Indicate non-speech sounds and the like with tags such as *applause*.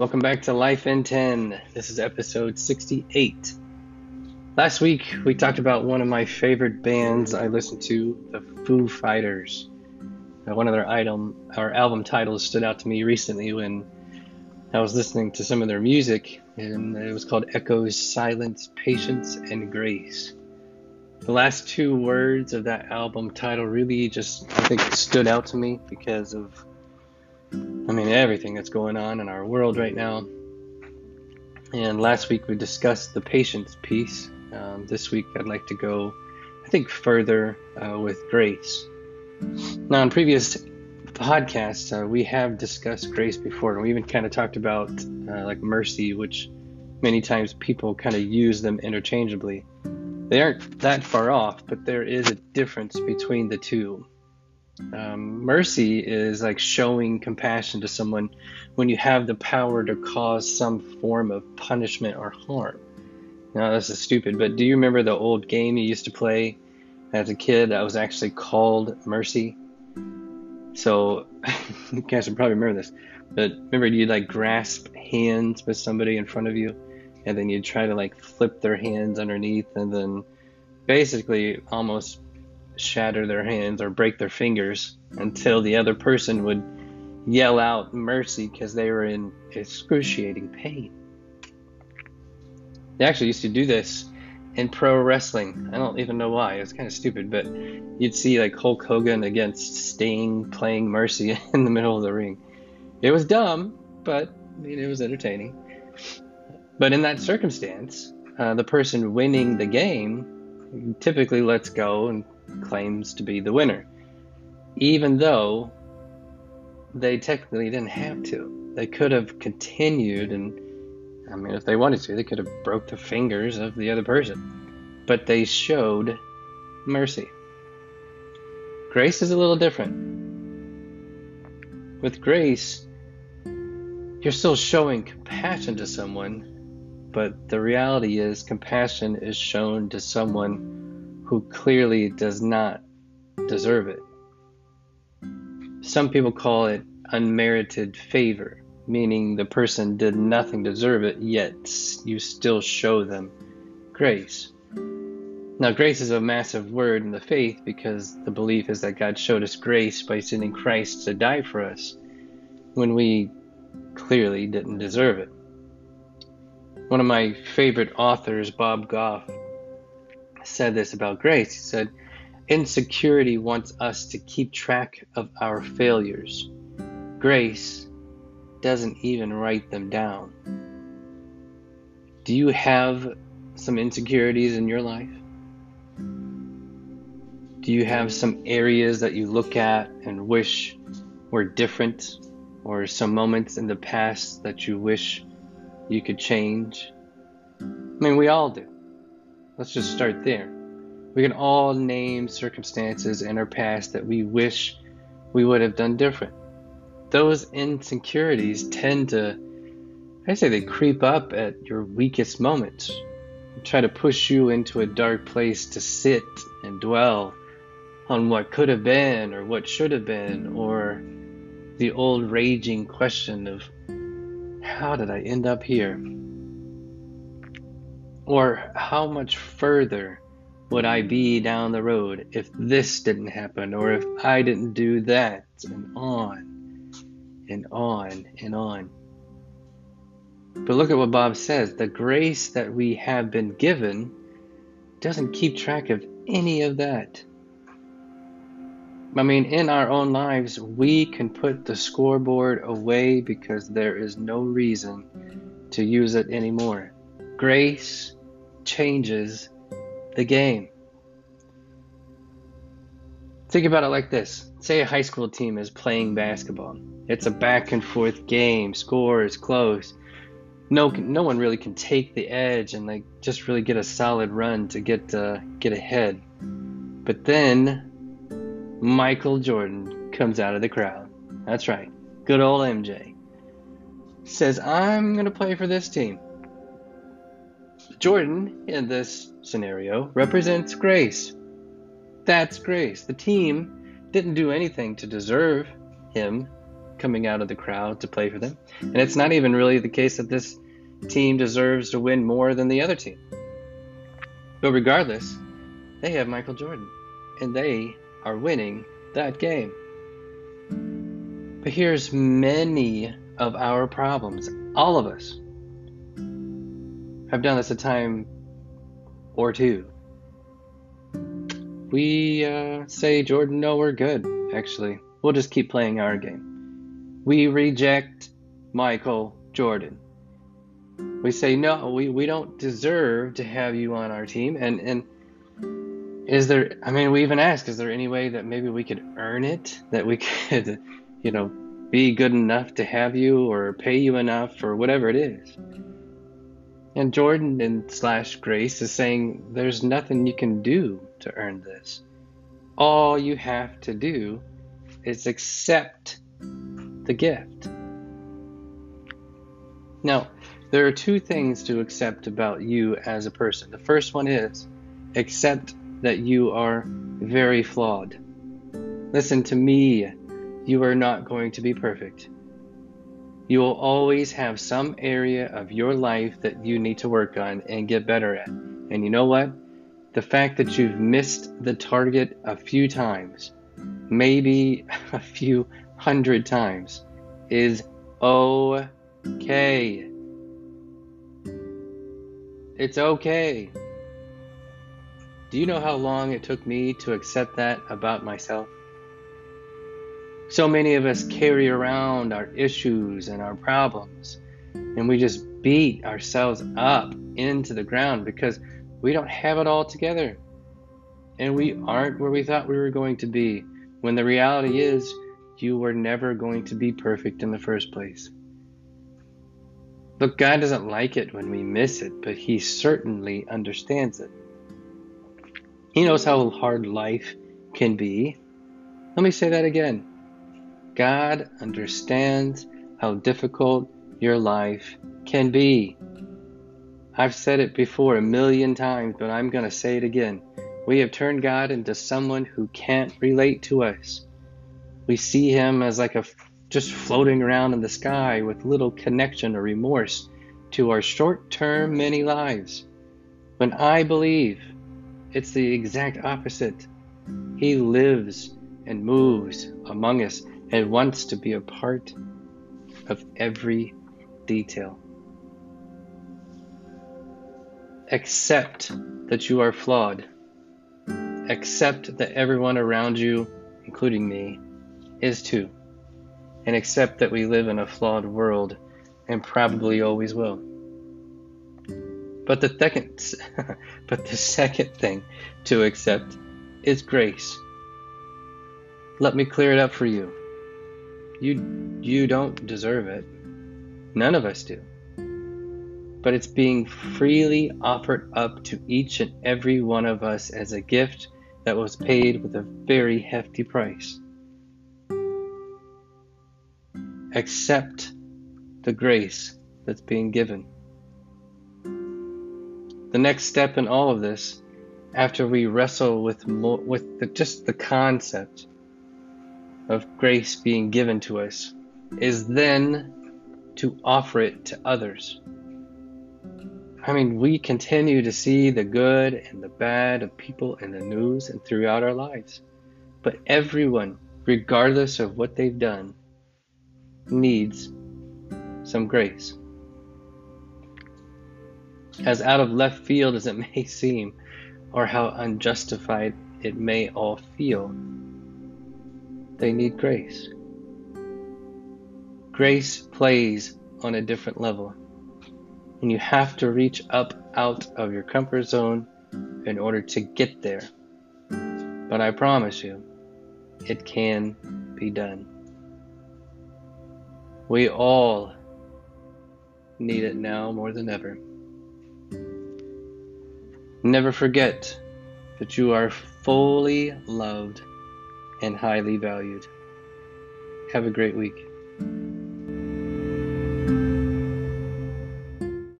Welcome back to Life in 10. This is episode 68. Last week, we talked about one of my favorite bands I listened to, the Foo Fighters. One of their item, our album titles stood out to me recently when I was listening to some of their music, and it was called Echoes, Silence, Patience, and Grace. The last two words of that album title really just, I think, stood out to me because of I mean, everything that's going on in our world right now. And last week we discussed the patience piece. Um, this week I'd like to go, I think, further uh, with grace. Now, in previous podcasts, uh, we have discussed grace before, and we even kind of talked about uh, like mercy, which many times people kind of use them interchangeably. They aren't that far off, but there is a difference between the two. Um, mercy is like showing compassion to someone when you have the power to cause some form of punishment or harm. Now, this is stupid, but do you remember the old game you used to play as a kid that was actually called Mercy? So, *laughs* you guys would probably remember this. But remember, you'd like grasp hands with somebody in front of you, and then you'd try to like flip their hands underneath, and then basically almost shatter their hands or break their fingers until the other person would yell out mercy because they were in excruciating pain. They actually used to do this in pro wrestling. I don't even know why. It was kind of stupid, but you'd see like Hulk Hogan against Sting playing Mercy *laughs* in the middle of the ring. It was dumb, but I mean it was entertaining. But in that circumstance, uh, the person winning the game typically lets go and claims to be the winner, even though they technically didn't have to. They could have continued, and I mean, if they wanted to, they could have broke the fingers of the other person, but they showed mercy. Grace is a little different. With grace, you're still showing compassion to someone, but the reality is compassion is shown to someone who clearly does not deserve it. Some people call it unmerited favor, meaning the person did nothing to deserve it, yet you still show them grace. Now, grace is a massive word in the faith because the belief is that God showed us grace by sending Christ to die for us when we clearly didn't deserve it. One of my favorite authors, Bob Goff, said this about grace. He said, Insecurity wants us to keep track of our failures. Grace doesn't even write them down. Do you have some insecurities in your life? Do you have some areas that you look at and wish were different, or some moments in the past that you wish you could change? I mean, we all do. Let's just start there. We can all name circumstances in our past that we wish we would have done different. Those insecurities tend to, I say, they creep up at your weakest moments. try to push you into a dark place to sit and dwell on what could have been or what should have been, or the old raging question of, how did I end up here? Or how much further would I be down the road if this didn't happen or if I didn't do that? And on and on and on. But look at what Bob says the grace that we have been given doesn't keep track of any of that. I mean, in our own lives, we can put the scoreboard away because there is no reason to use it anymore. Grace changes the game. Think about it like this say a high school team is playing basketball. It's a back and forth game, score is close. No, no one really can take the edge and like just really get a solid run to get uh, get ahead. But then Michael Jordan comes out of the crowd. That's right, good old MJ says, "I'm gonna play for this team." Jordan, in this scenario, represents grace. That's grace. The team didn't do anything to deserve him. coming out of the crowd to play for them. And it's not even really the case that this team deserves to win more than the other team. But regardless, they have Michael Jordan, and they are winning that game. But here's many of our problems. All of us have done this a time or two. We uh, say, Jordan, no, we're good, actually. We'll just keep playing our game. We reject Michael Jordan. We say, no, we, we don't deserve to have you on our team. And, and is there, I mean, we even ask, is there any way that maybe we could earn it? That we *laughs* could, you know, be good enough to have you or pay you enough or whatever it is? And Jordan and slash Grace is saying there's nothing you can do to earn this. All you have to do is accept the gift. Now, there are two things to accept about you as a person. The first one is accept that you are very flawed. Listen to me, you are not going to be perfect. You will always have some area of your life that you need to work on and get better at. And you know what? The fact that you've missed the target a few times, maybe *laughs* a few hundred times, is okay. It's okay. Do you know how long it took me to accept that about myself? So many of us carry around our issues and our problems, and we just beat ourselves up into the ground because we don't have it all together. And we aren't where we thought we were going to be, when the reality is you were never going to be perfect in the first place. Look, God doesn't like it when we miss it, but He certainly understands it. He knows how hard life can be. Let me say that again. God understands how difficult your life can be. I've said it before a million times, but I'm going to say it again. We have turned God into someone who can't relate to us. We see him as like a just floating around in the sky with little connection or remorse to our short-term many lives. When I believe it's the exact opposite. He lives and moves among us and wants to be a part of every detail. Accept that you are flawed. Accept that everyone around you, including me, is too. And accept that we live in a flawed world and probably always will. But the second *laughs* but the second thing to accept is grace. Let me clear it up for you. You you don't deserve it. None of us do. But it's being freely offered up to each and every one of us as a gift that was paid with a very hefty price. Accept the grace that's being given. The next step in all of this, after we wrestle with mo- with the, just the concept of grace being given to us is then to offer it to others. I mean, we continue to see the good and the bad of people in the news and throughout our lives. But everyone, regardless of what they've done, needs some grace. As out of left field as it may *laughs* seem, or how unjustified it may all feel, they need grace. Grace plays on a different level, and you have to reach up out of your comfort zone in order to get there. But I promise you, it can be done. We all need it now more than ever. Never forget that you are fully loved and highly valued. Have a great week.